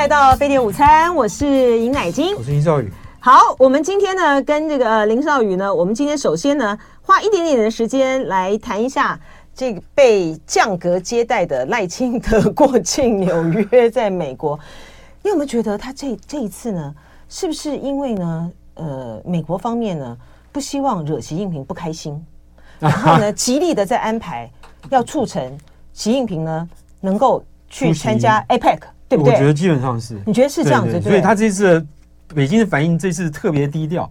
来到飞碟午餐，我是尹乃菁，我是林少宇。好，我们今天呢，跟这个林少宇呢，我们今天首先呢，花一点点的时间来谈一下这个被降格接待的赖清德过境纽约，在美国，你有没有觉得他这这一次呢，是不是因为呢，呃，美国方面呢不希望惹习近平不开心，然后呢，极力的在安排，要促成习近平呢能够去参加 APEC，对不对？我觉得基本上是，你觉得是这样子？对，对，对，所以他这次。北京的反应这次特别低调，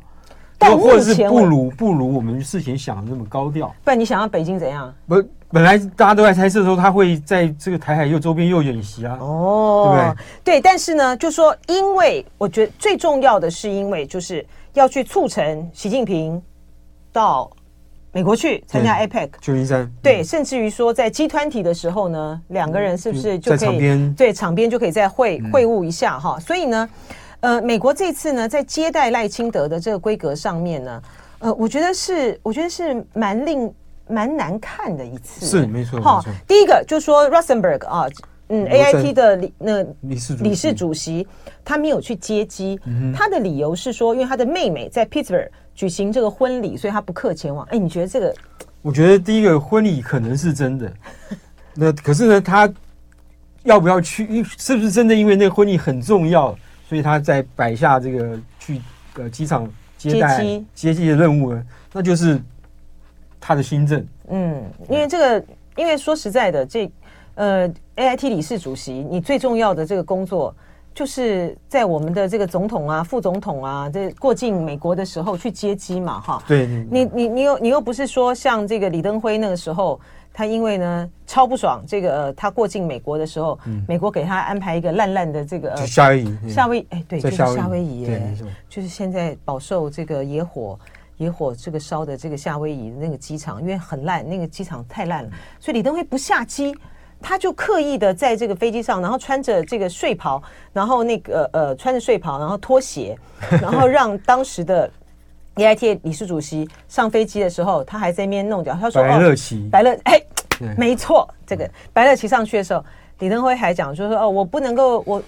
但或者是不如不如我们事前想的那么高调。不然你想要北京怎样？不，本来大家都在猜测说他会在这个台海又周边又演习啊。哦，对不对？对，但是呢，就说因为我觉得最重要的是，因为就是要去促成习近平到美国去参加 APEC 旧金山。对，甚至于说在 G20 的时候呢，两个人是不是就可以在场边对场边就可以再会会晤一下哈？所以呢。呃，美国这次呢，在接待赖清德的这个规格上面呢，呃，我觉得是，我觉得是蛮令蛮难看的一次。是没错。好，第一个就是说 Rosenberg 啊，嗯，AIT 的理那理事理事主席，他没有去接机，他的理由是说，因为他的妹妹在 Pittsburgh 举行这个婚礼，所以他不克前往。哎，你觉得这个？我觉得第一个婚礼可能是真的，那可是呢，他要不要去？是不是真的？因为那个婚礼很重要。所以他在摆下这个去呃机场接待接机的任务呢，那就是他的新政。嗯，因为这个，因为说实在的，这呃 AIT 理事主席，你最重要的这个工作，就是在我们的这个总统啊、副总统啊，这过境美国的时候去接机嘛，哈。对。你你你又你又不是说像这个李登辉那个时候。他因为呢超不爽，这个、呃、他过境美国的时候，嗯、美国给他安排一个烂烂的这个夏威夷，夏威哎对，就是夏威夷对，就是现在饱受这个野火野火这个烧的这个夏威夷的那个机场，因为很烂，那个机场太烂了，嗯、所以李登辉不下机，他就刻意的在这个飞机上，然后穿着这个睡袍，然后那个呃穿着睡袍，然后拖鞋，然后让当时的。AIT 理事主席上飞机的时候，他还在那边弄脚。他说：“白乐琪，白乐，哎，没错，这个白乐奇上去的时候，李登辉还讲，就是说哦，我不能够，我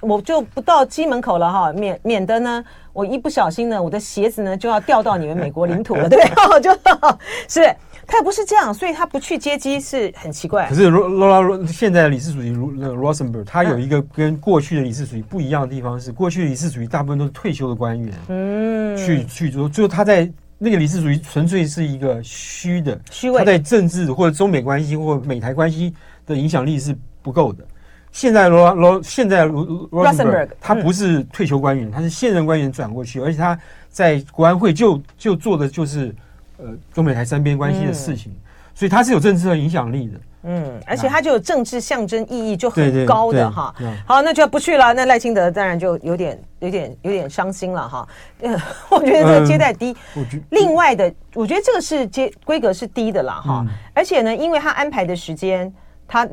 我就不到机门口了哈，免免得呢，我一不小心呢，我的鞋子呢就要掉到你们美国领土了，对不对？就 是。”他也不是这样，所以他不去接机是很奇怪。可是罗罗拉罗现在的理事主席那个 Rosenberg，他有一个跟过去的理事主席不一样的地方是，过去的理事主席大部分都是退休的官员，嗯，去去做，最后他在那个理事主席纯粹是一个虚的，虚位，他在政治或者中美关系或美台关系的影响力是不够的。现在罗罗现在罗 Rosenberg 他不是退休官员，他是现任官员转过去，而且他在国安会就就做的就是。呃，中美台三边关系的事情，嗯、所以它是有政治的影响力的。嗯，而且它就有政治象征意义就很高的哈。好，那就不去了。那赖清德当然就有点、有点、有点伤心了哈。呃，我觉得这个接待低。嗯、另外的，我觉得这个是接规格是低的了哈。嗯、而且呢，因为他安排的时间，他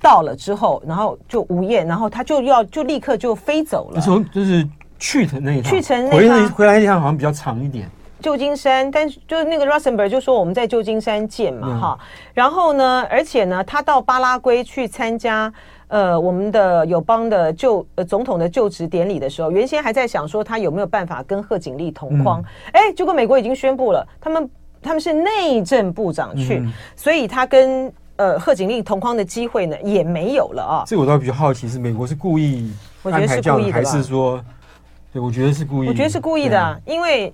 到了之后，然后就午宴，然后他就要就立刻就飞走了。从就是去的那一趟，去程回来回来一趟好像比较长一点。旧金山，但是就是那个 Rosenberg 就说我们在旧金山见嘛，哈、嗯。然后呢，而且呢，他到巴拉圭去参加呃我们的友邦的就呃总统的就职典礼的时候，原先还在想说他有没有办法跟贺锦丽同框，哎、嗯，结果美国已经宣布了，他们他们是内政部长去，嗯、所以他跟呃贺锦丽同框的机会呢也没有了啊。这我倒比较好奇，是美国是故意安排这样，我觉得是故意的，还是说，对，我觉得是故意，我觉得是故意的，啊，因为。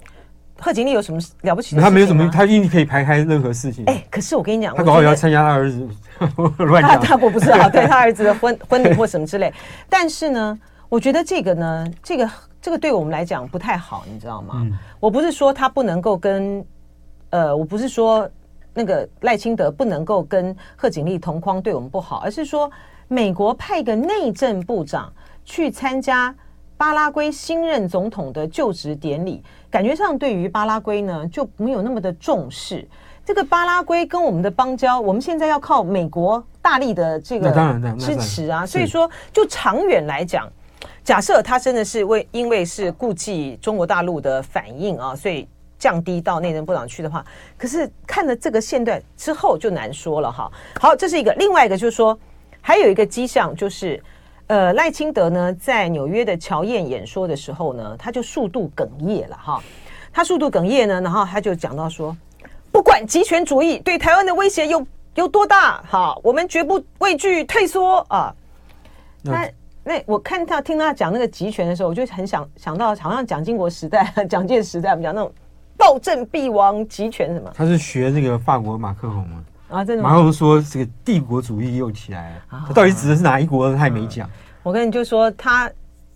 贺锦丽有什么了不起的？他没有什么，他一定可以排开任何事情。哎，可是我跟你讲，他搞好要参加他儿子 乱讲，他我不知道，对他儿子的婚婚礼或什么之类。但是呢，我觉得这个呢，这个这个对我们来讲不太好，你知道吗？嗯、我不是说他不能够跟，呃，我不是说那个赖清德不能够跟贺锦丽同框对我们不好，而是说美国派一个内政部长去参加。巴拉圭新任总统的就职典礼，感觉上对于巴拉圭呢就没有那么的重视。这个巴拉圭跟我们的邦交，我们现在要靠美国大力的这个支持啊。所以说，就长远来讲，假设他真的是为因为是顾忌中国大陆的反应啊，所以降低到内政部长去的话，可是看了这个线段之后就难说了哈。好，这是一个，另外一个就是说，还有一个迹象就是。呃，赖清德呢在纽约的乔宴演说的时候呢，他就数度哽咽了哈。他数度哽咽呢，然后他就讲到说，不管极权主义对台湾的威胁有有多大，哈，我们绝不畏惧退缩啊。那那我看他听他讲那个集权的时候，我就很想想到，好像蒋经国时代、蒋介石时代，我们讲那种暴政必亡、集权什么。他是学那个法国马克宏吗？啊，真的。马克宏说这个帝国主义又起来了，啊、他到底指的是哪一国？他也没讲、嗯。我跟你就说他，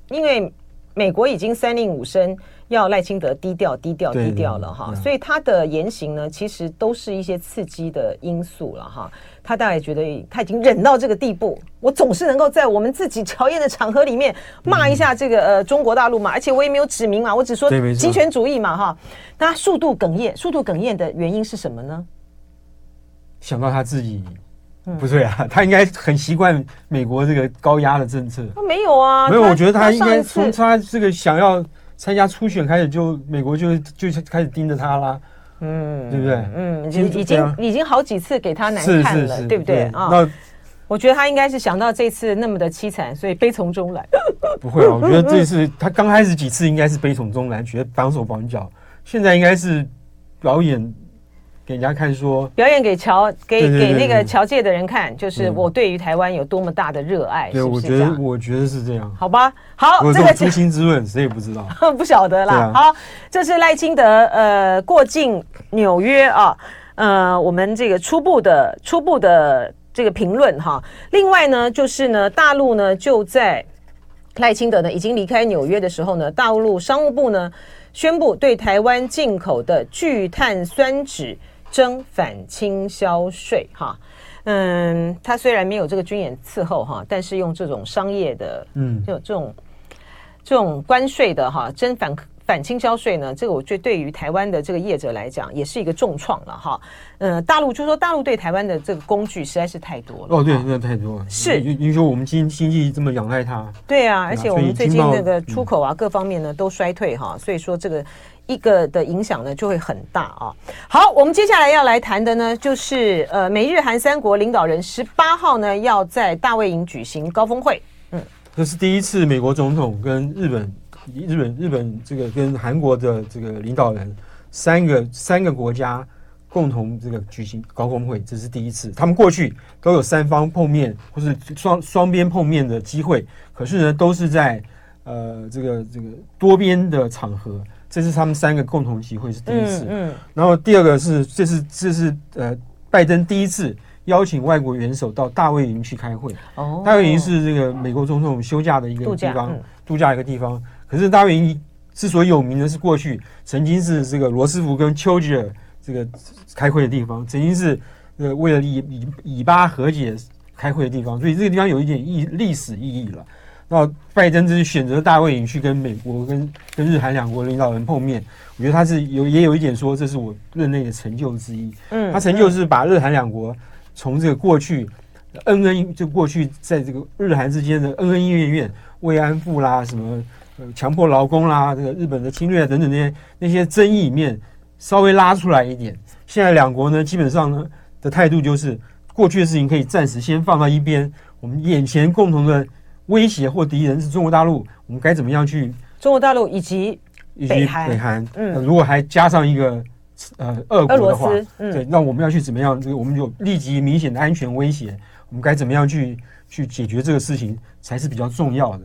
因为美国已经三令五申。要赖清德低调、低调、低调了哈，所以他的言行呢，其实都是一些刺激的因素了哈。他大概觉得他已经忍到这个地步，我总是能够在我们自己乔宴的场合里面骂一下这个呃中国大陆嘛，而且我也没有指名嘛，我只说极权主义嘛哈。那他数度哽咽，速度哽咽的原因是什么呢？想到他自己，不对啊，他应该很习惯美国这个高压的政策。他没有啊，没有，我觉得他应该从他这个想要。参加初选开始就美国就就开始盯着他啦，嗯，对不对？嗯，已经已经已经好几次给他难看了，对不对啊？那我觉得他应该是想到这次那么的凄惨，所以悲从中来。不会啊，我觉得这次他刚开始几次应该是悲从中来，觉得绑手绑脚，现在应该是表演。给人家看说，表演给侨给给那个侨界的人看，就是我对于台湾有多么大的热爱。对，我觉得我觉得是这样。好吧，好，这个诛心之论谁也不知道，不晓得啦。啊、好，这是赖清德呃过境纽约啊，呃，我们这个初步的初步的这个评论哈。另外呢，就是呢，大陆呢就在赖清德呢已经离开纽约的时候呢，大陆商务部呢宣布对台湾进口的聚碳酸酯。征反倾销税哈，嗯，他虽然没有这个军演伺候哈，但是用这种商业的，嗯，就这种这种关税的哈，征反反倾销税呢，这个我觉得对于台湾的这个业者来讲，也是一个重创了哈。嗯，大陆就说大陆对台湾的这个工具实在是太多了。哦，对，真的太多了。是，您说我们经经济这么仰赖它。对啊，而且我们最近那个出口啊，各方面呢都衰退哈，所以说这个。一个的影响呢就会很大啊。好，我们接下来要来谈的呢，就是呃，美日韩三国领导人十八号呢要在大卫营举行高峰会。嗯，这是第一次美国总统跟日本、日本、日本这个跟韩国的这个领导人三个三个国家共同这个举行高峰会，这是第一次。他们过去都有三方碰面或是双双边碰面的机会，可是呢都是在呃这个这个多边的场合。这是他们三个共同集会是第一次，嗯，嗯，然后第二个是这是这是呃拜登第一次邀请外国元首到大卫营去开会。哦，大卫营是这个美国总统休假的一个地方，度假，嗯、度假一个地方。可是大卫营之所以有名的是过去曾经是这个罗斯福跟丘吉尔这个开会的地方，曾经是呃为了以以以巴和解开会的地方，所以这个地方有一点意历史意义了。那拜登就是选择大卫营去跟美国跟跟日韩两国领导人碰面，我觉得他是有也有一点说，这是我任内的成就之一。嗯，他成就是把日韩两国从这个过去恩恩就过去在这个日韩之间的恩恩怨怨、慰安妇啦、什么强迫劳工啦、这个日本的侵略等等那些那些争议里面稍微拉出来一点。现在两国呢，基本上呢的态度就是过去的事情可以暂时先放到一边，我们眼前共同的。威胁或敌人是中国大陆，我们该怎么样去？中国大陆以及北韩，北韩，嗯，如果还加上一个呃俄国的话，嗯，对，那我们要去怎么样？这个我们有立即明显的安全威胁，我们该怎么样去去解决这个事情才是比较重要的？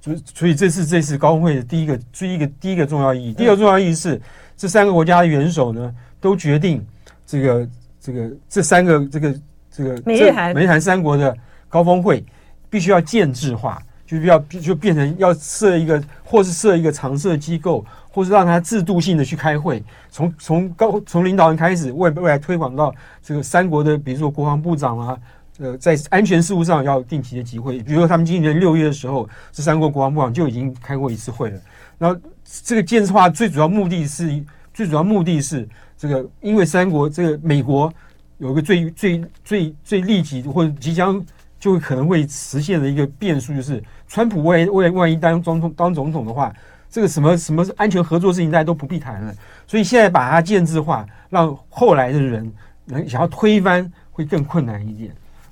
所以，所以这次这次高峰会的第一个，第一个第一个重要意义，第二个重要意义是这三个国家的元首呢都决定这个这个这三个这个这个美日韩美日韩三国的高峰会。必须要建制化，就是要就变成要设一个，或是设一个常设机构，或是让它制度性的去开会，从从高从领导人开始，未未来推广到这个三国的，比如说国防部长啊，呃，在安全事务上要定期的集会，比如说他们今年六月的时候，这三国国防部长就已经开过一次会了。然后这个建制化最主要目的是，最主要目的是这个，因为三国这个美国有一个最最最最立即或即将。就可能会实现的一个变数，就是川普为为万一当总统当总统的话，这个什么什么安全合作事情大家都不必谈了。所以现在把它建制化，让后来的人能想要推翻会更困难一点。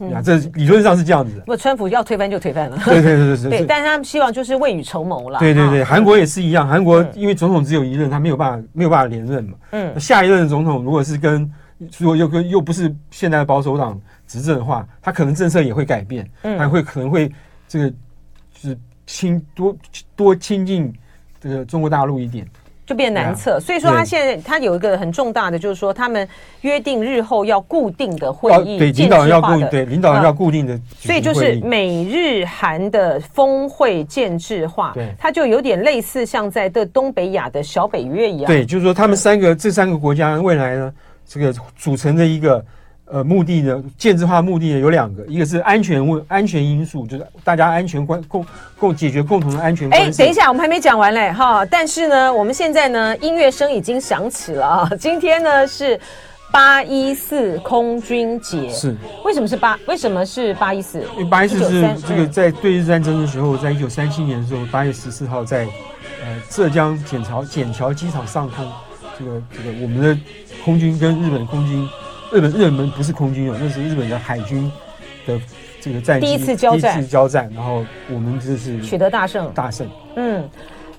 呀，这理论上是这样子的。不，川普要推翻就推翻了。对对对对 对，但是他们希望就是未雨绸缪了。对对对，韩国也是一样，韩国因为总统只有一任，他没有办法没有办法连任嘛。嗯，下一任的总统如果是跟如果又跟又不是现在的保守党执政的话，他可能政策也会改变，还会可能会这个就是亲多多亲近这个中国大陆一点。就变难测，所以说他现在他有一个很重大的，就是说他们约定日后要固定的会议，对领导人要固定，对领导人要固定的，所以就是美日韩的峰会建制化，对，它就有点类似像在的东北亚的小北约一样，对，就是说他们三个这三个国家未来呢，这个组成的一个。呃，目的呢，建制化目的呢有两个，一个是安全问安全因素，就是大家安全关共共解决共同的安全。哎，等一下，我们还没讲完嘞哈。但是呢，我们现在呢，音乐声已经响起了啊。今天呢是八一四空军节，是为什么是八？为什么是八一四？因为八一四是这个在对日战争的时候，在一九三七年的时候，八月十四号在呃浙江笕桥笕桥机场上空，这个这个我们的空军跟日本空军。日本日本不是空军哦，那是日本的海军的这个战机，第一次交战，第一次交战，然后我们就是取得大胜，大胜。嗯，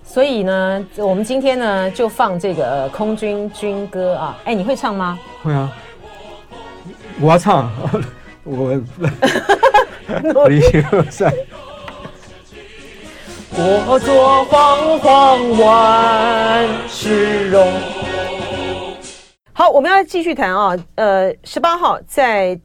所以呢，我们今天呢就放这个空军军歌啊。哎，你会唱吗？会啊，我要唱，我一二三，国作煌煌万世荣。好，我们要继续谈啊。呃，十八号在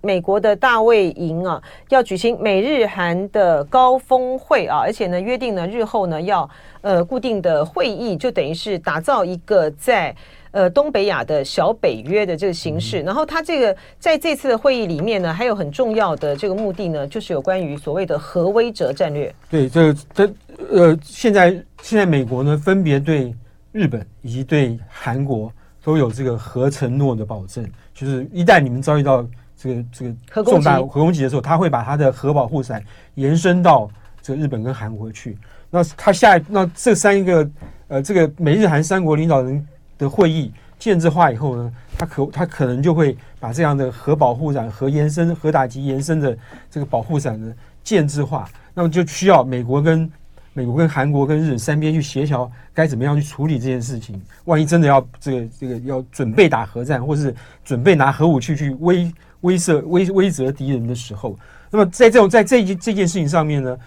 美国的大卫营啊，要举行美日韩的高峰会啊，而且呢，约定呢日后呢要呃固定的会议，就等于是打造一个在呃东北亚的小北约的这个形式。然后他这个在这次的会议里面呢，还有很重要的这个目的呢，就是有关于所谓的核威慑战略。对，这这呃，现在现在美国呢分别对日本以及对韩国。都有这个核承诺的保证，就是一旦你们遭遇到这个这个重大核攻击的时候，他会把他的核保护伞延伸到这个日本跟韩国去。那他下一那这三个呃这个美日韩三国领导人的会议建制化以后呢，他可他可能就会把这样的核保护伞、核延伸、核打击延伸的这个保护伞呢建制化，那么就需要美国跟。美国跟韩国跟日本三边去协调，该怎么样去处理这件事情？万一真的要这个这个要准备打核战，或是准备拿核武器去威威慑威威责敌人的时候，那么在这种在这一这件事情上面呢，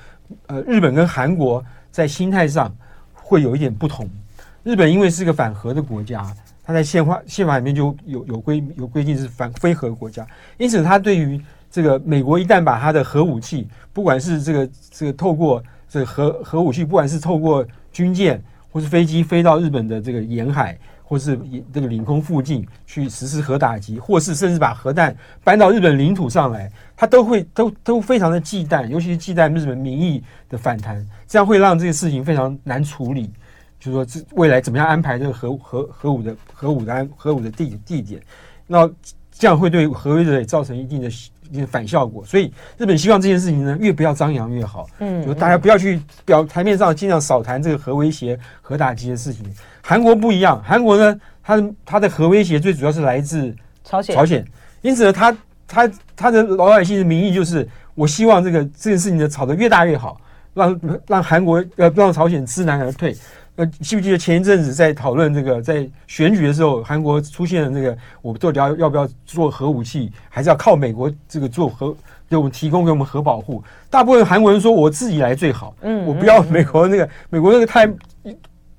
呃，日本跟韩国在心态上会有一点不同。日本因为是个反核的国家，它在宪法宪法里面就有有规有规定是反非核国家，因此它对于这个美国一旦把它的核武器，不管是这个这个透过这核核武器，不管是透过军舰或是飞机飞到日本的这个沿海，或是这个领空附近去实施核打击，或是甚至把核弹搬到日本领土上来，他都会都都非常的忌惮，尤其是忌惮日本民意的反弹，这样会让这个事情非常难处理。就是说，这未来怎么样安排这个核核核武的核武的安核武的地地点，那这样会对核威慑造成一定的。反效果，所以日本希望这件事情呢，越不要张扬越好。嗯，就大家不要去表台面上尽量少谈这个核威胁、核打击的事情。韩国不一样，韩国呢，它的它的核威胁最主要是来自朝鲜。朝鲜，因此呢，他他他的老百姓的民意就是，我希望这个这件事情呢，吵得越大越好，让让韩国呃让朝鲜知难而退。呃，记不记得前一阵子在讨论这个在选举的时候，韩国出现了那个，我们到底要要不要做核武器，还是要靠美国这个做核给我们提供给我们核保护？大部分韩国人说，我自己来最好，嗯，我不要美国那个，美国那个太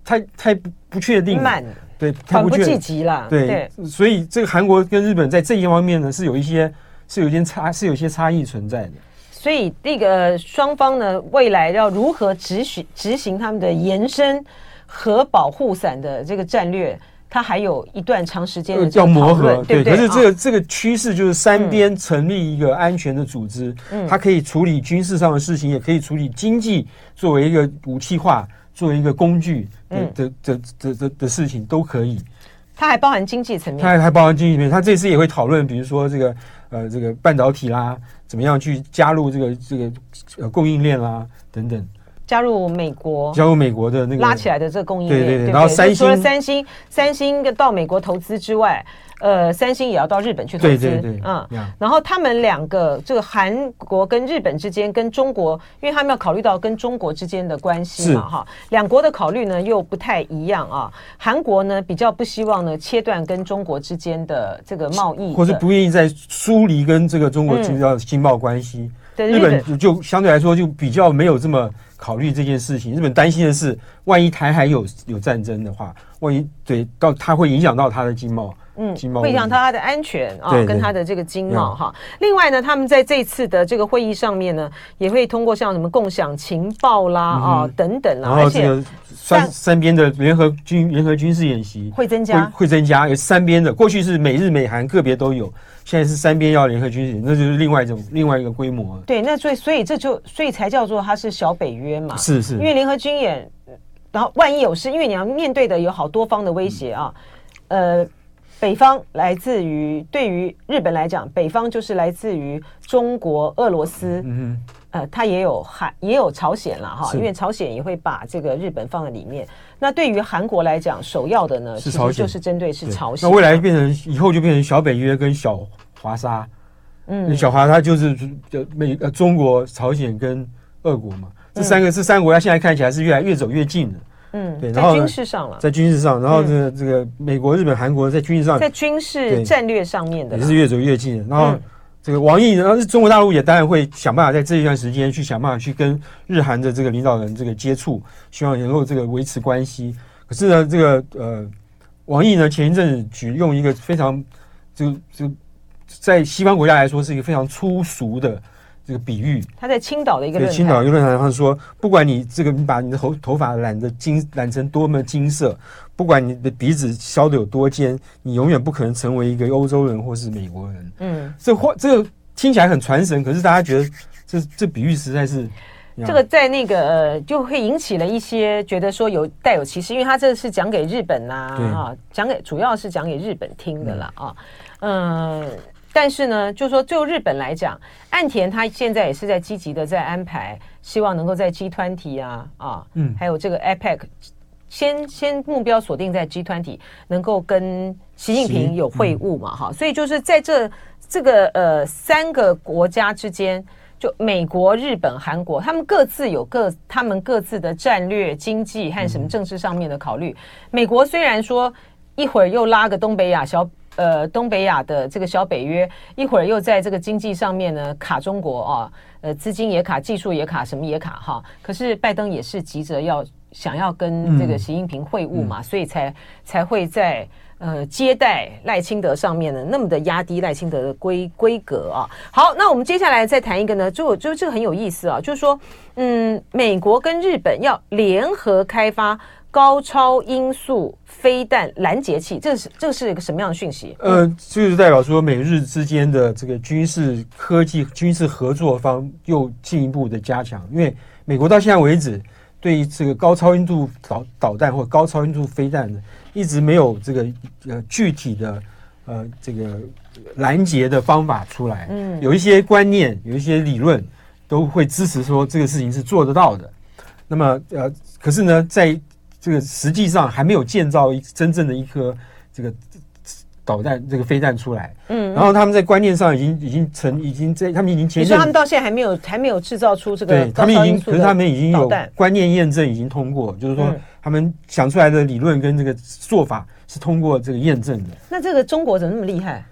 太太不不确定，慢，对，太不积极了，对，所以这个韩国跟日本在这一方面呢，是有一些是有一些差，是有一些差异存在的。所以这个双方呢，未来要如何执行执行他们的延伸核保护伞的这个战略，它还有一段长时间的要磨合，对不对？可是这个这个趋势就是三边成立一个安全的组织，嗯它可以处理军事上的事情，也可以处理经济作为一个武器化、作为一个工具的的的的的的事情都可以。它还包含经济层面，它还还包含经济层面。它这次也会讨论，比如说这个呃这个半导体啦。怎么样去加入这个这个呃供应链啦等等，加入美国，加入美国的那个拉起来的这个供应链，对对对。对对然后三星除了三星，三星到美国投资之外，呃，三星也要到日本去投资，对对对，嗯。然后他们两个，这个韩国跟日本之间，跟中国，因为他们要考虑到跟中国之间的关系嘛，哈，两国的考虑呢又不太一样啊。韩国呢比较不希望呢切断跟中国之间的这个贸易，或是不愿意再疏离跟这个中国经贸经贸关系。嗯对日本就相对来说就比较没有这么考虑这件事情。日本担心的是，万一台海有有战争的话，万一对到它会影响到它的经贸，嗯，会影响到它的安全啊，跟它的这个经贸哈。另外呢，他们在这次的这个会议上面呢，也会通过像什么共享情报啦啊等等啦，而且三三边的联合军联合军事演习会增加，会增加，有三边的，过去是美日美韩个别都有。现在是三边要联合军事，那就是另外一种另外一个规模。对，那所以所以这就所以才叫做它是小北约嘛。是是。因为联合军演，然后万一有事，因为你要面对的有好多方的威胁啊。嗯、呃，北方来自于对于日本来讲，北方就是来自于中国、俄罗斯。嗯哼。呃，它也有韩也有朝鲜了哈，因为朝鲜也会把这个日本放在里面。那对于韩国来讲，首要的呢，其实就是针对是朝鲜。那未来变成以后就变成小北约跟小华沙，嗯，小华沙就是美呃中国、朝鲜跟俄国嘛，这三个这三个国家现在看起来是越来越走越近的，嗯，对。然后在军事上了，在军事上，然后这个这个美国、日本、韩国在军事上，在军事战略上面的也是越走越近，然后。这个王毅，然后是中国大陆也当然会想办法在这一段时间去想办法去跟日韩的这个领导人这个接触，希望能够这个维持关系。可是呢，这个呃，王毅呢前一阵子举用一个非常就就在西方国家来说是一个非常粗俗的这个比喻。他在青岛的一个青岛一个论坛上说，不管你这个你把你的头头发染的金染成多么金色。不管你的鼻子削的有多尖，你永远不可能成为一个欧洲人或是美国人。嗯，这话这个听起来很传神，可是大家觉得这这比喻实在是这个在那个呃就会引起了一些觉得说有带有歧视，因为他这是讲给日本呐啊，讲给主要是讲给日本听的啦啊，嗯，但是呢，就说就日本来讲，岸田他现在也是在积极的在安排，希望能够在 G 团体啊啊，嗯，还有这个 APEC。先先目标锁定在 G 团体能够跟习近平有会晤嘛？哈、嗯，所以就是在这这个呃三个国家之间，就美国、日本、韩国，他们各自有各他们各自的战略、经济和什么政治上面的考虑。嗯、美国虽然说一会儿又拉个东北亚小呃东北亚的这个小北约，一会儿又在这个经济上面呢卡中国啊，呃资金也卡，技术也卡，什么也卡哈。可是拜登也是急着要。想要跟这个习近平会晤嘛，所以才才会在呃接待赖清德上面呢，那么的压低赖清德的规规格啊。好，那我们接下来再谈一个呢，就就这个很有意思啊，就是说，嗯，美国跟日本要联合开发高超音速飞弹拦截器，这是这是一个什么样的讯息？呃，就是代表说美日之间的这个军事科技、军事合作方又进一步的加强，因为美国到现在为止。对于这个高超音速导导弹或者高超音速飞弹呢，一直没有这个呃具体的呃这个拦截的方法出来。嗯，有一些观念，有一些理论都会支持说这个事情是做得到的。那么呃，可是呢，在这个实际上还没有建造一真正的一颗这个。导弹这个飞弹出来，嗯，然后他们在观念上已经已经成已经在他们已经前，你说他们到现在还没有还没有制造出这个，对，他们已经可是他们已经有观念验证已经通过，就是说他们想出来的理论跟这个做法是通过这个验证的。那这个中国怎么那么厉害？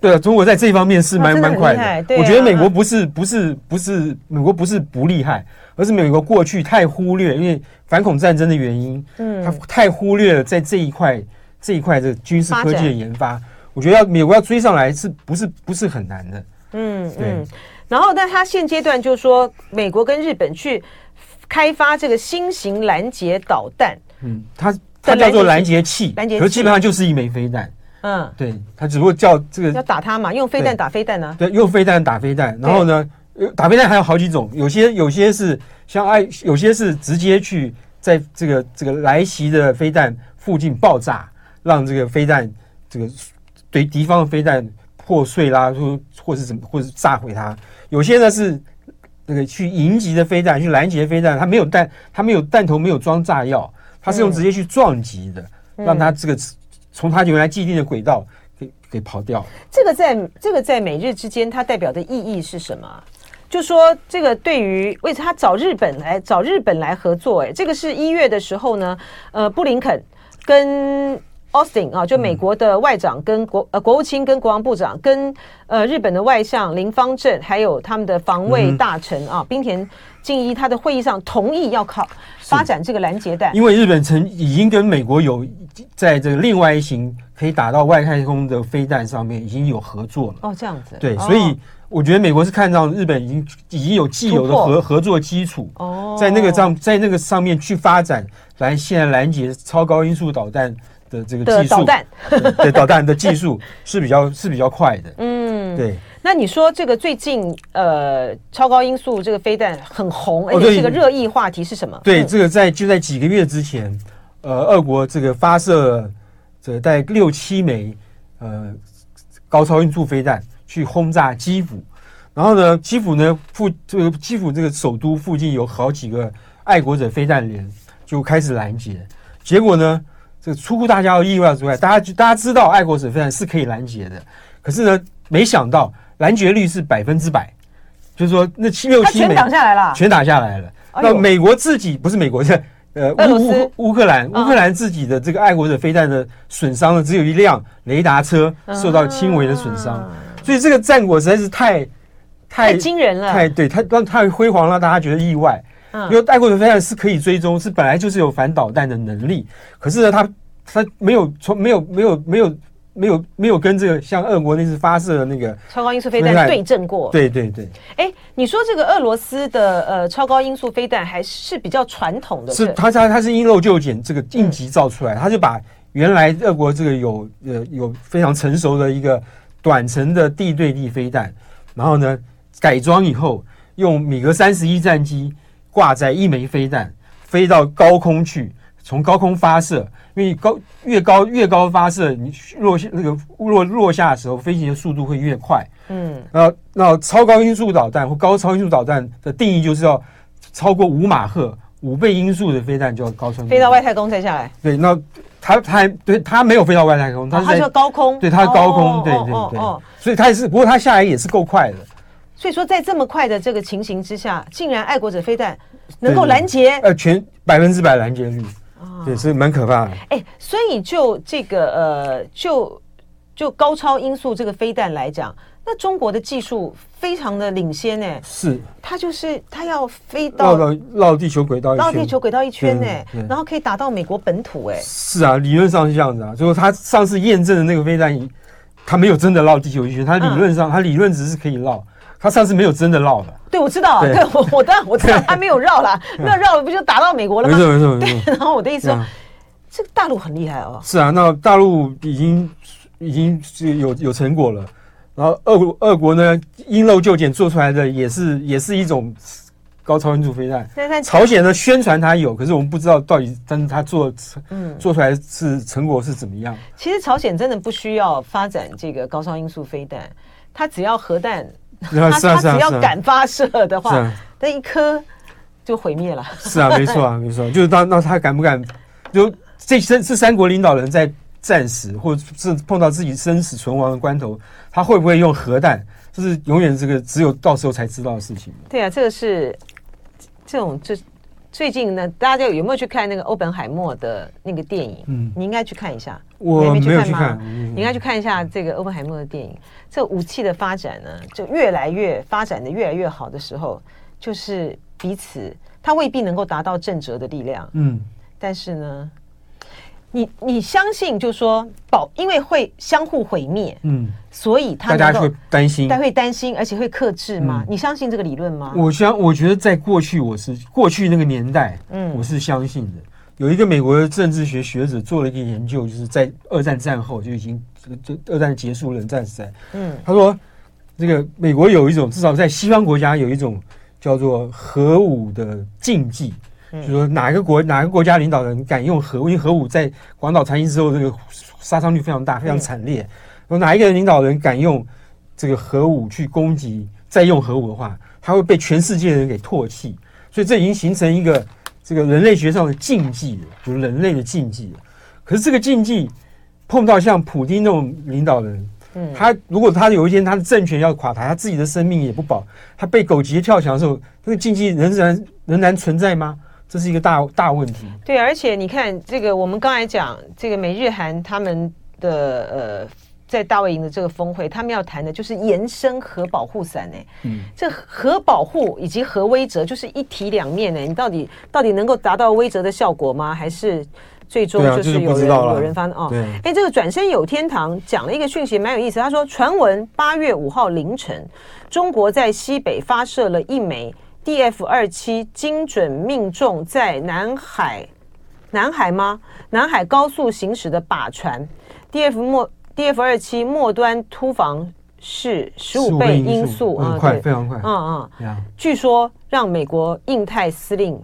对啊，中国在这方面是蛮蛮快的。我觉得美国不是不是不是美国不是不厉害，而是美国过去太忽略，因为反恐战争的原因，嗯，他太忽略了在这一块。这一块的军事科技的研发，我觉得要美国要追上来，是不是不是很难的？嗯嗯。然后，但他现阶段就是说，美国跟日本去开发这个新型拦截导弹。嗯，它它叫做拦截器，拦截器，基本上就是一枚飞弹。嗯，对，它只不过叫这个要打它嘛，用飞弹打飞弹呢？对，用飞弹打飞弹。然后呢，打飞弹还有好几种，有些有些是像爱，有些是直接去在这个这个来袭的飞弹附近爆炸。让这个飞弹，这个对敌方的飞弹破碎啦，或或是怎么，或是炸毁它。有些呢是那个去迎击的飞弹，去拦截飞弹，它没有弹，它没有弹头，没有装炸药，它是用直接去撞击的，嗯、让它这个从它原来既定的轨道给给跑掉。这个在这个在美日之间，它代表的意义是什么？就说这个对于为他找日本来找日本来合作，哎，这个是一月的时候呢，呃，布林肯跟。Austin 啊，就美国的外长跟国呃国务卿跟国防部长跟呃日本的外相林方正，还有他们的防卫大臣啊，冰田敬一，他的会议上同意要靠发展这个拦截弹，因为日本曾已经跟美国有在这个另外一型可以打到外太空的飞弹上面已经有合作了。哦，这样子。对，所以我觉得美国是看到日本已经已经有既有的合合作基础，哦，在那个上在那个上面去发展来现在拦截超高音速导弹。的这个技术，导弹。对导弹的技术 是比较是比较快的，嗯，对。那你说这个最近呃超高音速这个飞弹很红，而且是个热议话题是什么？对，这个在就在几个月之前，呃，俄国这个发射这个带六七枚呃高超音速飞弹去轰炸基辅，然后呢，基辅呢附这个基辅这个首都附近有好几个爱国者飞弹连就开始拦截，结果呢？这个出乎大家的意外之外，大家大家知道爱国者飞弹是可以拦截的，可是呢，没想到拦截率是百分之百，就是说那七六七枚全挡下来了，全打下来了。那美国自己不是美国的，呃，乌乌乌克兰乌克兰自己的这个爱国者飞弹的损伤呢，只有一辆雷达车受到轻微的损伤，所以这个战果实在是太太惊人了，太对，太让太辉煌，让大家觉得意外。因为爱国者飞弹是可以追踪，是本来就是有反导弹的能力。可是呢，它它没有从没有没有没有没有没有跟这个像俄国那次发射的那个超高音速飞弹对阵过。对对对。哎，你说这个俄罗斯的呃超高音速飞弹还是比较传统的？是它它它是因陋就简，这个应急造出来，它就把原来俄国这个有呃有非常成熟的一个短程的地对地飞弹，然后呢改装以后用米格三十一战机。挂载一枚飞弹，飞到高空去，从高空发射。因为高越高越高发射，你落下那个落落下的时候，飞行的速度会越快。嗯，那那超高音速导弹或高超音速导弹的定义就是要超过五马赫，五倍音速的飞弹就要高超。飞到外太空再下来。对，那它它对他没有飞到外太空，他是在、哦、它就高空。对，它高空，哦、对对对，所以他也是，不过他下来也是够快的。所以说，在这么快的这个情形之下，竟然爱国者飞弹能够拦截，呃，全百分之百拦截率，啊，对，是蛮可怕的。哎，所以就这个呃，就就高超音速这个飞弹来讲，那中国的技术非常的领先呢。是，它就是它要飞到绕绕地球轨道，绕地球轨道一圈呢，然后可以打到美国本土。哎，是啊，理论上是这样子啊，就是他上次验证的那个飞弹，它没有真的绕地球一圈，它理论上它理论只是可以绕。它上次没有真的绕了，对，我知道，对，我我当然我知道 它没有绕了，没有绕了不就打到美国了吗？没错没错没错。对，然后我的意思说，这个大陆很厉害哦。是啊，那大陆已经已经是有有成果了，然后俄国俄国呢，因陋就简做出来的也是也是一种高超音速飞弹。朝鲜呢宣传它有，可是我们不知道到底，但是它做嗯做出来是成果是怎么样？其实朝鲜真的不需要发展这个高超音速飞弹，它只要核弹。他他只要敢发射的话，那一颗就毁灭了。是啊，没错啊，没错，就是当那他敢不敢？就这三这三国领导人在战时，或者是碰到自己生死存亡的关头，他会不会用核弹？这是永远这个只有到时候才知道的事情。对啊，这个是这种就。最近呢，大家有没有去看那个欧本海默的那个电影？嗯，你应该去看一下。我没有去看，你应该去看一下这个欧本海默的电影。这武器的发展呢，就越来越发展的越来越好的时候，就是彼此他未必能够达到正则的力量。嗯，但是呢。你你相信，就是说保，因为会相互毁灭，嗯，所以他大家会担心，大家会担心，而且会克制吗？嗯、你相信这个理论吗？我相，我觉得在过去，我是过去那个年代，嗯，我是相信的。有一个美国的政治学学者做了一个研究，就是在二战战后就已经，这二战结束，冷战时代，嗯，他说这个美国有一种，至少在西方国家有一种叫做核武的禁忌。就是说，哪一个国哪个国家领导人敢用核武？因为核武在广岛、长崎之后，这个杀伤力非常大，非常惨烈。有哪一个领导人敢用这个核武去攻击？再用核武的话，他会被全世界的人给唾弃，所以这已经形成一个这个人类学上的禁忌了，就是人类的禁忌了。可是这个禁忌碰到像普京那种领导人，嗯，他如果他有一天他的政权要垮台，他自己的生命也不保，他被狗急跳墙的时候，这个禁忌仍然仍然存在吗？这是一个大大问题。对，而且你看这个，我们刚才讲这个美日韩他们的呃。在大卫营的这个峰会，他们要谈的就是延伸核保护伞呢。嗯，这核保护以及核威则就是一体两面呢。你到底到底能够达到威则的效果吗？还是最终就是有人、啊、有人发现哦？哎，这个转身有天堂讲了一个讯息，蛮有意思。他说，传闻八月五号凌晨，中国在西北发射了一枚 DF 二七，精准命中在南海，南海吗？南海高速行驶的靶船 DF 末。DF 二七末端突防是十五倍音速啊，快，非常快，嗯嗯，据说让美国印太司令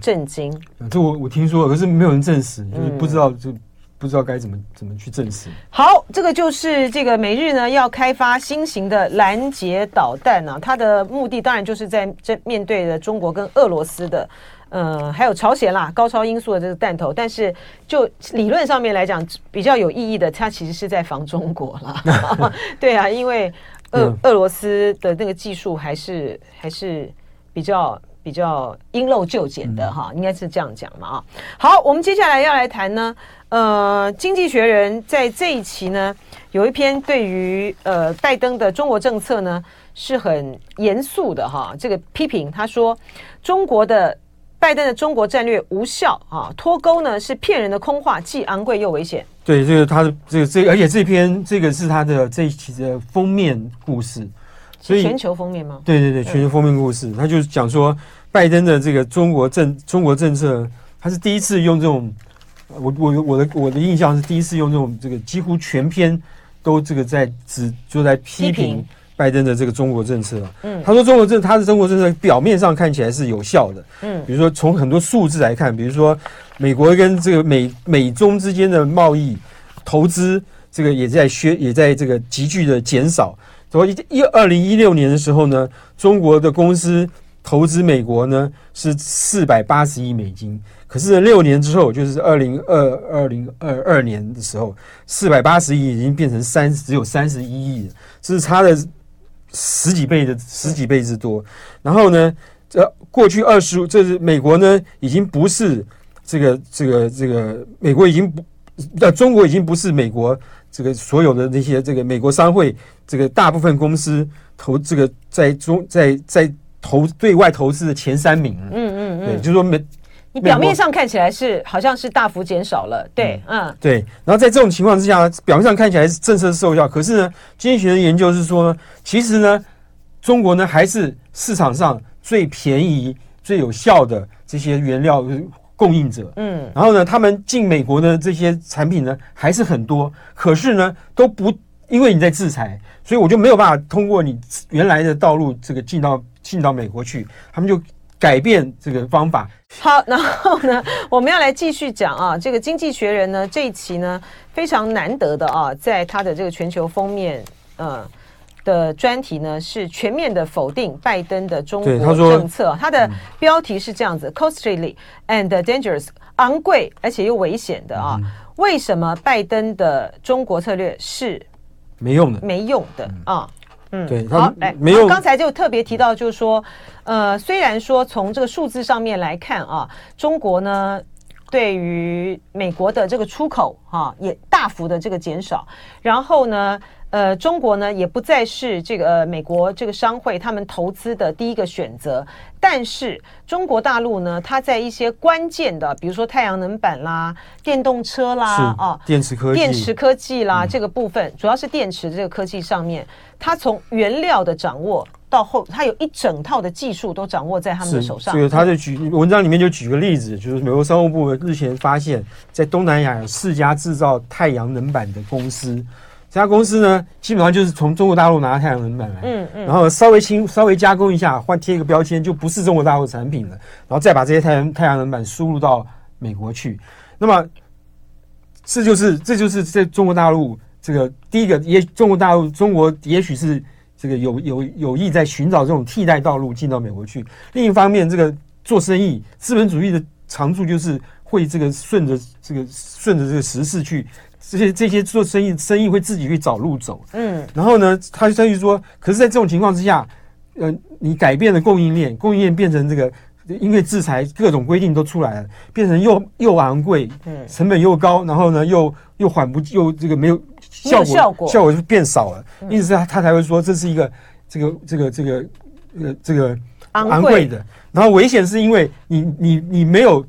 震惊。这我我听说了，可是没有人证实，就是不知道就不知道该怎么怎么去证实。好，这个就是这个美日呢要开发新型的拦截导弹啊，它的目的当然就是在这面对着中国跟俄罗斯的。呃，还有朝鲜啦，高超音速的这个弹头，但是就理论上面来讲，比较有意义的，它其实是在防中国啦。对啊，因为俄、嗯、俄罗斯的那个技术还是还是比较比较因陋就简的哈，应该是这样讲嘛啊。好，我们接下来要来谈呢，呃，《经济学人》在这一期呢有一篇对于呃拜登的中国政策呢是很严肃的哈，这个批评他说中国的。拜登的中国战略无效啊！脱钩呢是骗人的空话，既昂贵又危险。对，这个他的这个这个，而且这篇这个是他的这一期的封面故事，所以全球封面吗？对对对，全球封面故事，他就是讲说拜登的这个中国政中国政策，他是第一次用这种，我我我的我的印象是第一次用这种这个几乎全篇都这个在指就在批评。拜登的这个中国政策，嗯，他说中国政他的中国政策表面上看起来是有效的，嗯，比如说从很多数字来看，比如说美国跟这个美美中之间的贸易投资，这个也在削，也在这个急剧的减少。从一二零一六年的时候呢，中国的公司投资美国呢是四百八十亿美金，可是六年之后，就是二零二二零二二年的时候，四百八十亿已经变成三只有三十一亿，这是差的。十几倍的十几倍之多，然后呢，这过去二十，这是美国呢，已经不是这个这个这个美国已经不，呃，中国已经不是美国这个所有的那些这个美国商会这个大部分公司投这个在中在在投对外投资的前三名。嗯嗯嗯，对，就是说美。你表面上看起来是好像是大幅减少了，对，嗯，对。然后在这种情况之下，表面上看起来是政策受效，可是呢，经济学的研究是说呢，其实呢，中国呢还是市场上最便宜、最有效的这些原料供应者。嗯，然后呢，他们进美国的这些产品呢还是很多，可是呢都不因为你在制裁，所以我就没有办法通过你原来的道路这个进到进到美国去，他们就。改变这个方法。好，然后呢，我们要来继续讲啊，这个《经济学人》呢这一期呢非常难得的啊，在他的这个全球封面呃的专题呢是全面的否定拜登的中国政策。它，的标题是这样子，嗯：Costly and dangerous，昂贵而且又危险的啊。嗯。为什么拜登的中国策略是没用的？没用的啊。嗯，对，好，来，没有。刚才就特别提到，就是说，呃，虽然说从这个数字上面来看啊，中国呢对于美国的这个出口哈也大幅的这个减少，然后呢。呃，中国呢也不再是这个、呃、美国这个商会他们投资的第一个选择，但是中国大陆呢，它在一些关键的，比如说太阳能板啦、电动车啦、啊电池科技、电池科技啦、嗯、这个部分，主要是电池这个科技上面，它从原料的掌握到后，它有一整套的技术都掌握在他们的手上。这个他就举文章里面就举个例子，就是美国商务部日前发现，在东南亚有四家制造太阳能板的公司。这家公司呢，基本上就是从中国大陆拿太阳能板来，嗯嗯，然后稍微轻稍微加工一下，换贴一个标签，就不是中国大陆产品了，然后再把这些太阳太阳能板输入到美国去。那么，这就是这就是在中国大陆这个第一个，也中国大陆中国也许是这个有有有意在寻找这种替代道路进到美国去。另一方面，这个做生意，资本主义的长处就是会这个顺着这个顺着这个时势去，这些这些做生意生意会自己去找路走。嗯，然后呢，他就等于说，可是，在这种情况之下，呃，你改变了供应链，供应链变成这个。因为制裁各种规定都出来了，变成又又昂贵，嗯，成本又高，然后呢又又缓不又这个没有效果，效果。效果就变少了，因此他他才会说这是一个这个这个这个呃这个昂贵的，然后危险是因为你你你没有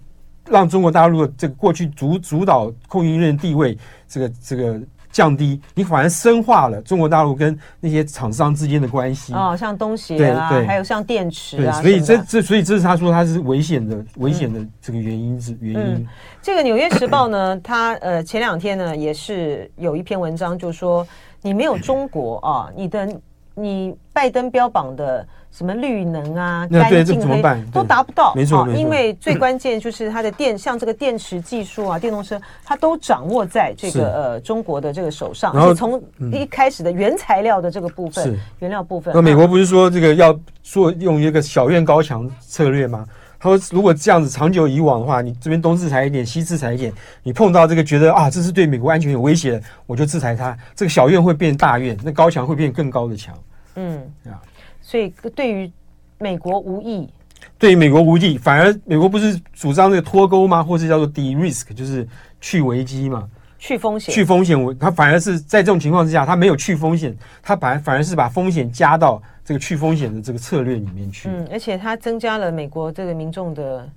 让中国大陆的这个过去主主导供应链地位这个这个。降低，你反而深化了中国大陆跟那些厂商之间的关系哦，像东协啊，还有像电池啊，所以这这所以这是他说他是危险的危险的这个原因是原因。嗯、这个《纽约时报》呢，它呃前两天呢也是有一篇文章，就说你没有中国啊，你的你拜登标榜的。什么绿能啊，干净黑都达不到，没错，因为最关键就是它的电，像这个电池技术啊，电动车它都掌握在这个呃中国的这个手上，然后从一开始的原材料的这个部分，原料部分。那美国不是说这个要做用一个小院高墙策略吗？他说如果这样子长久以往的话，你这边东制裁一点，西制裁一点，你碰到这个觉得啊，这是对美国安全有威胁的，我就制裁他，这个小院会变大院，那高墙会变更高的墙。嗯，啊。所以对于美国无益，对于美国无益，反而美国不是主张这个脱钩吗？或是叫做 de-risk，就是去危机嘛，去风险，去风险。我他反而是在这种情况之下，他没有去风险，他反而反而是把风险加到这个去风险的这个策略里面去。嗯，而且它增加了美国这个民众的。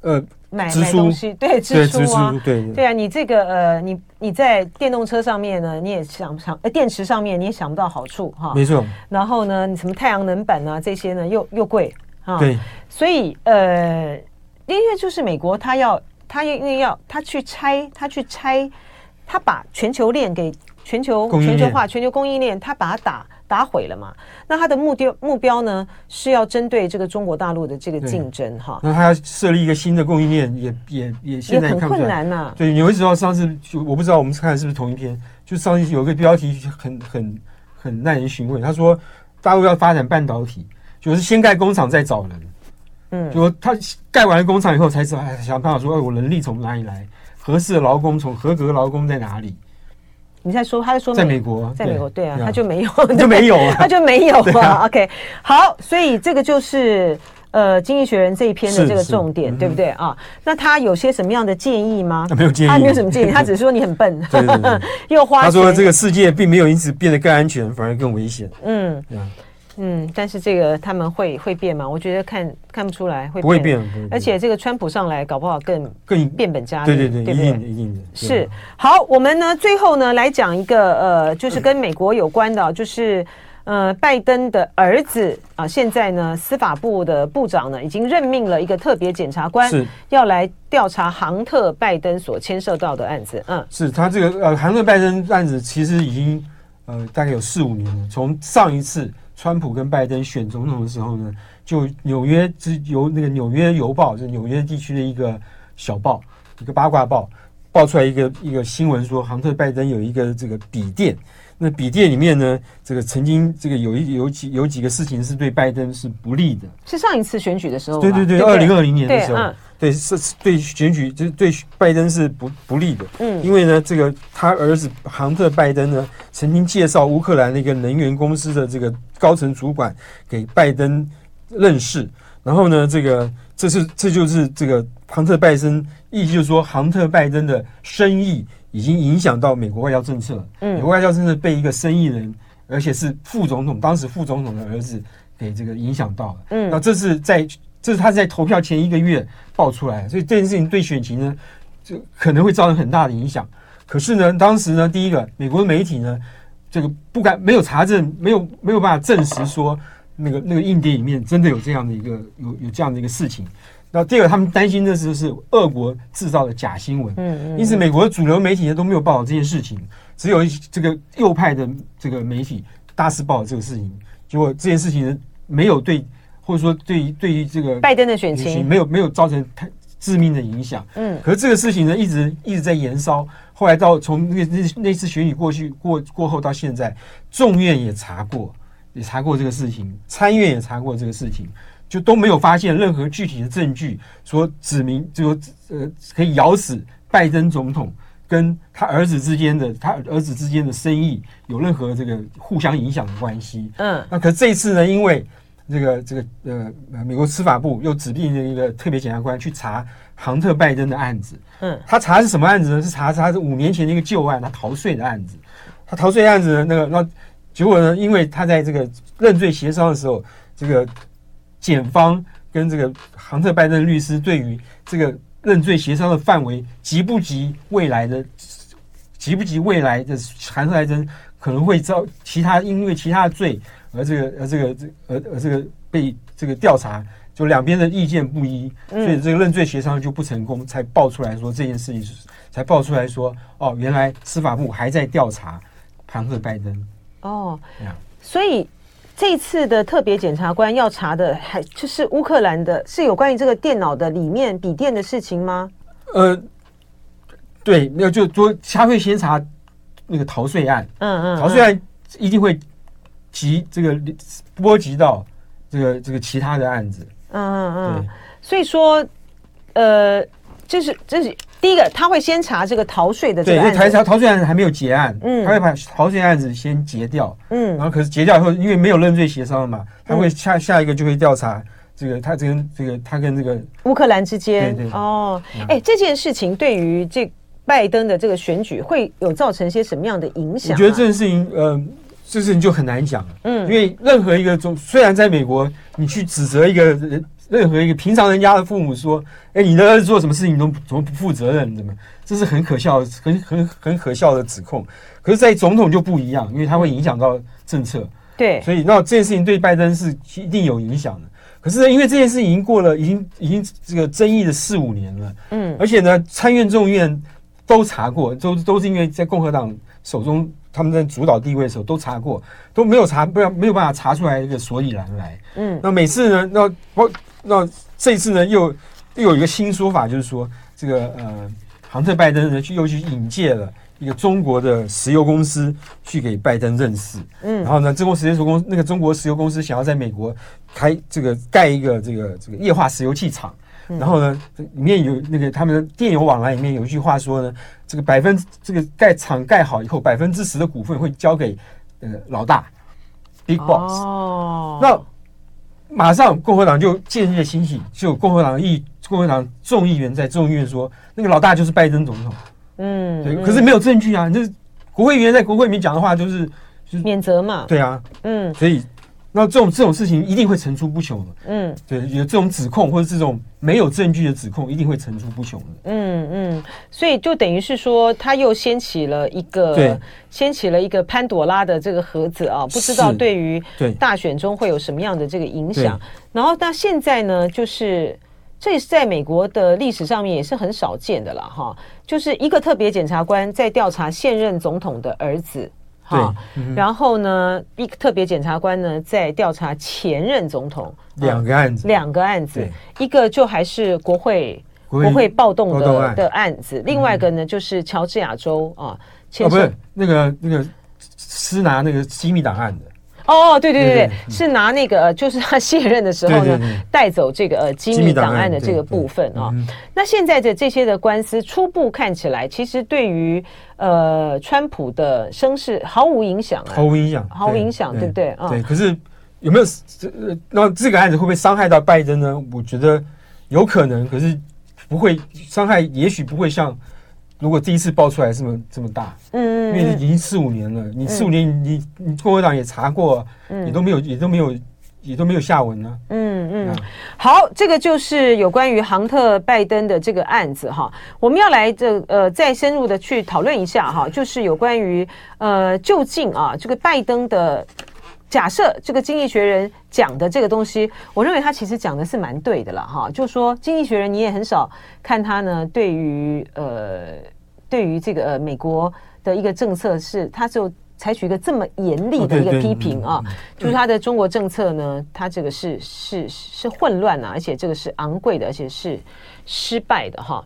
呃，买买东西，对支出啊，对对啊，你这个呃，你你在电动车上面呢，你也想不想？呃，电池上面你也想不到好处哈。没错。然后呢，你什么太阳能板啊这些呢，又又贵啊。对。所以呃，因为就是美国，他要他因为要他去拆，他去拆，他把全球链给全球全球化、全球供应链，他把它打。打毁了嘛？那他的目标目标呢，是要针对这个中国大陆的这个竞争哈。那他要设立一个新的供应链，也也也现在也很困难呐、啊。对，你会知道上次就我不知道我们看的是不是同一篇，就上次有一个标题很很很耐人寻味。他说大陆要发展半导体，就是先盖工厂再找人。嗯，就他盖完了工厂以后才知道，哎，想办法说，哎，我能力从哪里来？合适的劳工从合格的劳工在哪里？你在说，他在说，在美国，在美国，对啊，他就没有，就没有啊，他就没有啊。OK，好，所以这个就是呃，《经济学人》这一篇的这个重点，对不对啊？那他有些什么样的建议吗？没有建议，他没有什么建议，他只是说你很笨，又花。他说这个世界并没有因此变得更安全，反而更危险。嗯。嗯，但是这个他们会会变吗？我觉得看看不出来会变，不会变，会变。而且这个川普上来，搞不好更更变本加厉。对对对，对对一定的，一定的。是好，我们呢最后呢来讲一个呃，就是跟美国有关的，嗯、就是呃拜登的儿子啊，现在呢司法部的部长呢已经任命了一个特别检察官，是要来调查杭特拜登所牵涉到的案子。嗯，是他这个呃杭特拜登案子其实已经呃大概有四五年了，从上一次。川普跟拜登选总统的时候呢，就纽约之由那个纽约邮报，就是纽约地区的一个小报，一个八卦报，爆出来一个一个新闻说，杭特拜登有一个这个笔电，那笔电里面呢，这个曾经这个有一有几有几个事情是对拜登是不利的，是上一次选举的时候，对对对，二零二零年的时候。对，是对选举，就是对拜登是不不利的。嗯，因为呢，这个他儿子杭特拜登呢，曾经介绍乌克兰的一个能源公司的这个高层主管给拜登认识，然后呢，这个这是这就是这个杭特拜登，意思就是说，杭特拜登的生意已经影响到美国外交政策了。嗯，美国外交政策被一个生意人，而且是副总统，当时副总统的儿子给这个影响到了。嗯，那这是在。这是他在投票前一个月爆出来，所以这件事情对选情呢，就可能会造成很大的影响。可是呢，当时呢，第一个，美国的媒体呢，这个不敢没有查证，没有没有办法证实说那个那个硬碟里面真的有这样的一个有有这样的一个事情。那第二个，他们担心的是是俄国制造的假新闻。嗯嗯。因此，美国的主流媒体呢都没有报道这件事情，只有这个右派的这个媒体大肆报道这个事情。结果这件事情呢没有对。或者说，对于对于这个拜登的选情没有没有造成太致命的影响。嗯，可是这个事情呢，一直一直在延烧。后来到从那那那次选举过去过过后到现在，众院也查过，也查过这个事情，参院也查过这个事情，就都没有发现任何具体的证据说指明就说呃可以咬死拜登总统跟他儿子之间的他儿子之间的生意有任何这个互相影响的关系。嗯，那可是这一次呢，因为这个这个呃美国司法部又指定了一个特别检察官去查杭特拜登的案子。嗯，他查的是什么案子呢？是查他是五年前的一个旧案，他逃税的案子。他逃税案子呢，那个那。结果呢？因为他在这个认罪协商的时候，这个检方跟这个杭特拜登律师对于这个认罪协商的范围及不及未来的，及不及未来的杭特拜登可能会遭其他因为其他的罪而这个而这个这而而这个被这个调查，就两边的意见不一，所以这个认罪协商就不成功，才爆出来说这件事情，才爆出来说哦，原来司法部还在调查杭特拜登。哦，所以这次的特别检察官要查的，还就是乌克兰的，是有关于这个电脑的里面笔电的事情吗？呃，对，那就说他会先查那个逃税案，嗯嗯，逃税案一定会及这个波及到这个这个其他的案子，嗯嗯嗯，所以说，呃，这是这是。第一个，他会先查这个逃税的这个案子，对，因为台查逃税案子还没有结案，嗯，他会把逃税案子先结掉，嗯，然后可是结掉以后，因为没有认罪协商了嘛，他会下下一个就会调查这个他跟这个他跟这个乌克兰之间，对对。哦，哎，这件事情对于这拜登的这个选举会有造成些什么样的影响？我觉得这件事情，呃，这事情就很难讲，嗯，因为任何一个总虽然在美国，你去指责一个人。任何一个平常人家的父母说：“哎，你的儿子做什么事情都怎么不负责任？怎么？这是很可笑、很很很可笑的指控。可是，在总统就不一样，因为他会影响到政策。对，所以那这件事情对拜登是一定有影响的。可是，因为这件事情已经过了，已经已经这个争议了四五年了。嗯，而且呢，参院众院都查过，都都是因为在共和党手中。”他们在主导地位的时候都查过，都没有查，不要没有办法查出来一个所以然来。嗯，那每次呢，那不那这一次呢，又又有一个新说法，就是说这个呃，杭特拜登呢，去又去引荐了一个中国的石油公司去给拜登认识。嗯，然后呢，中国石油公司那个中国石油公司想要在美国开这个盖一个这个这个液化石油气厂。然后呢，里面有那个他们的电邮往来里面有一句话说呢，这个百分这个盖厂盖好以后，百分之十的股份会交给呃老大，Big Boss。哦，那马上共和党就建立了欣喜，就共和党议共和党众议员在众议院说，那个老大就是拜登总统。嗯，对，可是没有证据啊，就是国会议员在国会里面讲的话就是就是免责嘛。对啊，嗯，所以。那这种这种事情一定会层出不穷的，嗯，对，有这种指控或者这种没有证据的指控，一定会层出不穷的，嗯嗯，所以就等于是说，他又掀起了一个，对，掀起了一个潘朵拉的这个盒子啊，不知道对于大选中会有什么样的这个影响。然后，那现在呢，就是这也是在美国的历史上面也是很少见的了哈，就是一个特别检察官在调查现任总统的儿子。好，然后呢，一个特别检察官呢在调查前任总统两个案子，两个案子，一个就还是国会国会暴动的的案子，另外一个呢就是乔治亚州啊，哦不是那个那个私拿那个机密档案的。哦，对对对对，是拿那个，就是他卸任的时候呢，带走这个呃机密档案的这个部分啊。那现在的这些的官司，初步看起来，其实对于呃川普的声势毫无影响啊，毫无影响，毫无影响，对不对啊？对。可是有没有这那这个案子会不会伤害到拜登呢？我觉得有可能，可是不会伤害，也许不会像。如果第一次爆出来这么这么大，嗯，因为已经四五年了，你四五年你你共和党也查过，嗯，也都没有也都没有也都没有下文呢，嗯嗯。好，这个就是有关于杭特拜登的这个案子哈，我们要来这呃再深入的去讨论一下哈，就是有关于呃究竟啊这个拜登的。假设这个《经济学人》讲的这个东西，我认为他其实讲的是蛮对的了哈。就说《经济学人》，你也很少看他呢，对于呃，对于这个呃美国的一个政策是，他就采取一个这么严厉的一个批评啊，就是他的中国政策呢，他这个是是是混乱啊，而且这个是昂贵的，而且是失败的哈。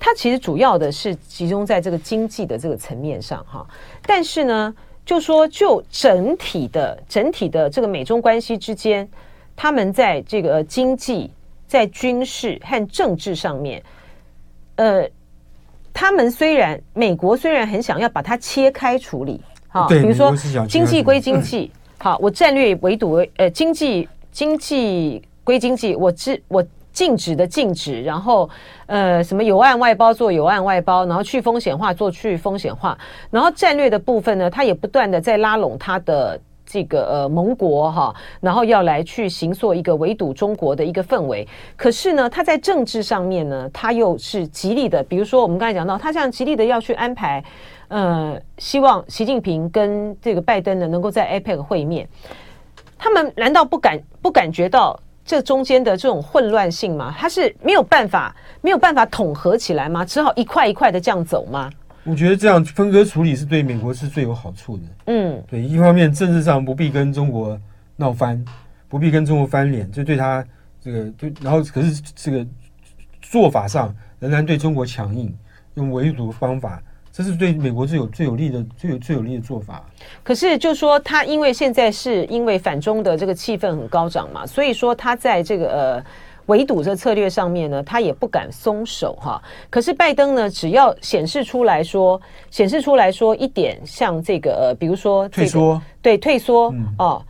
他其实主要的是集中在这个经济的这个层面上哈，但是呢。就说就整体的整体的这个美中关系之间，他们在这个经济、在军事和政治上面，呃，他们虽然美国虽然很想要把它切开处理，哈，比如说经济归经济，好，我战略围堵为呃经济经济归经济，我知我。禁止的禁止，然后呃，什么有案外包做有案外包，然后去风险化做去风险化，然后战略的部分呢，他也不断的在拉拢他的这个呃盟国哈，然后要来去行塑一个围堵中国的一个氛围。可是呢，他在政治上面呢，他又是极力的，比如说我们刚才讲到，他这样极力的要去安排，呃，希望习近平跟这个拜登呢能够在 APEC 会面，他们难道不感不感觉到？这中间的这种混乱性嘛，它是没有办法没有办法统合起来吗？只好一块一块的这样走吗？我觉得这样分割处理是对美国是最有好处的。嗯，对，一方面政治上不必跟中国闹翻，不必跟中国翻脸，就对他这个对，然后可是这个做法上仍然对中国强硬，用围堵方法。这是对美国最有最有利的、最有最有利的做法。可是，就说他因为现在是因为反中的这个气氛很高涨嘛，所以说他在这个呃围堵这策略上面呢，他也不敢松手哈。可是拜登呢，只要显示出来说，显示出来说一点像这个呃，比如说、这个、退缩，对退缩、嗯、哦。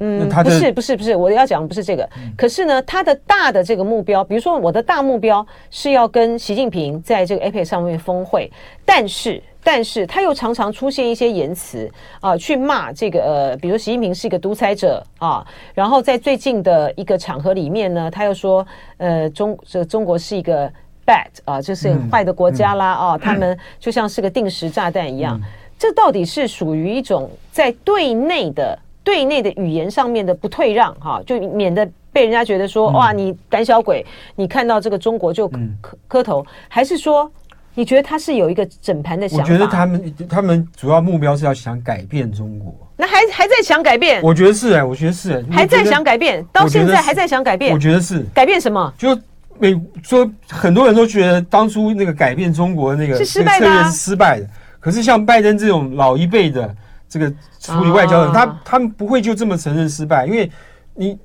嗯，不是不是不是，我要讲的不是这个。可是呢，他的大的这个目标，比如说我的大目标是要跟习近平在这个 APEC 上面峰会，但是但是他又常常出现一些言辞啊，去骂这个呃，比如说习近平是一个独裁者啊。然后在最近的一个场合里面呢，他又说呃，中这中国是一个 bad 啊，就是很坏的国家啦啊，他们就像是个定时炸弹一样。这到底是属于一种在对内的？对内的语言上面的不退让，哈，就免得被人家觉得说，哇，你胆小鬼，你看到这个中国就磕磕头，还是说，你觉得他是有一个整盘的想法？我觉得他们他们主要目标是要想改变中国，那还还在想改变？我觉得是哎，我觉得是还在想改变，到现在还在想改变？我觉得是改变什么？就美说很多人都觉得当初那个改变中国那个是失败的，是失败的。可是像拜登这种老一辈的。这个处理外交的，他他们不会就这么承认失败，因为你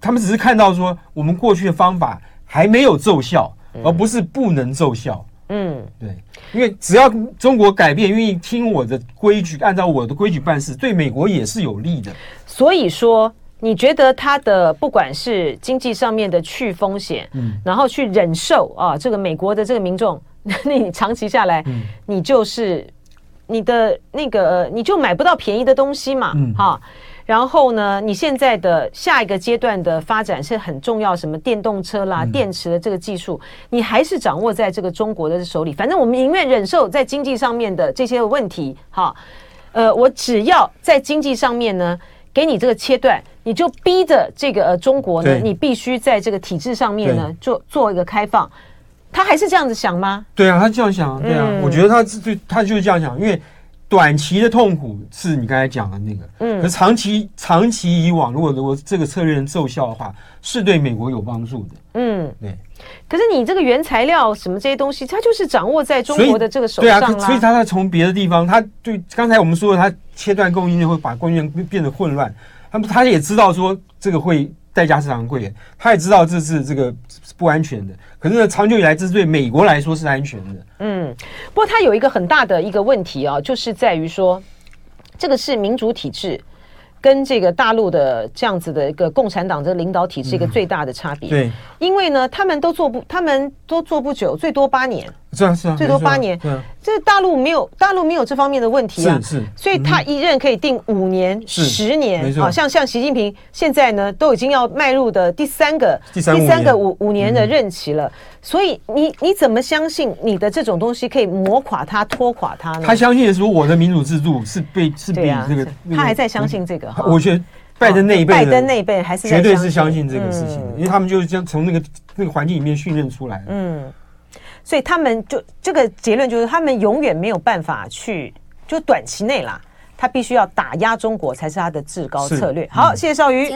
他们只是看到说我们过去的方法还没有奏效，而不是不能奏效。嗯，对，因为只要中国改变，愿意听我的规矩，按照我的规矩办事，对美国也是有利的。所以说，你觉得他的不管是经济上面的去风险，嗯，然后去忍受啊，这个美国的这个民众，那 你长期下来，你就是。你的那个，你就买不到便宜的东西嘛，嗯、哈。然后呢，你现在的下一个阶段的发展是很重要，什么电动车啦、嗯、电池的这个技术，你还是掌握在这个中国的手里。反正我们宁愿忍受在经济上面的这些问题，哈。呃，我只要在经济上面呢，给你这个切断，你就逼着这个呃中国呢，你必须在这个体制上面呢，做做一个开放。他还是这样子想吗？对啊，他这样想，对啊，嗯、我觉得他是对，他就是这样想，因为短期的痛苦是你刚才讲的那个，嗯，可是长期长期以往，如果如果这个策略能奏效的话，是对美国有帮助的，嗯，对。可是你这个原材料什么这些东西，它就是掌握在中国的这个手上，对啊，所以他在从别的地方，他对刚才我们说的，他切断供应链会把供应链变得混乱，他们他也知道说这个会。代价是昂贵的，他也知道这是这个不安全的，可是呢，长久以来这是对美国来说是安全的。嗯，不过他有一个很大的一个问题啊，就是在于说，这个是民主体制。跟这个大陆的这样子的一个共产党的领导体制一个最大的差别，对，因为呢，他们都做不，他们都做不久，最多八年，是啊是啊，最多八年，这大陆没有，大陆没有这方面的问题啊，是是，所以他一任可以定五年、十年，啊，像像习近平现在呢，都已经要迈入的第三个第三个五五年的任期了。所以你你怎么相信你的这种东西可以磨垮他、拖垮他呢？他相信的是我的民主制度是被是被这个，他还在相信这个。我觉得拜登那一辈，拜登那一辈还是绝对是相信这个事情，因为他们就是将从那个那个环境里面训练出来的。嗯，所以他们就这个结论就是，他们永远没有办法去，就短期内啦，他必须要打压中国才是他的至高策略。好，谢谢少鱼。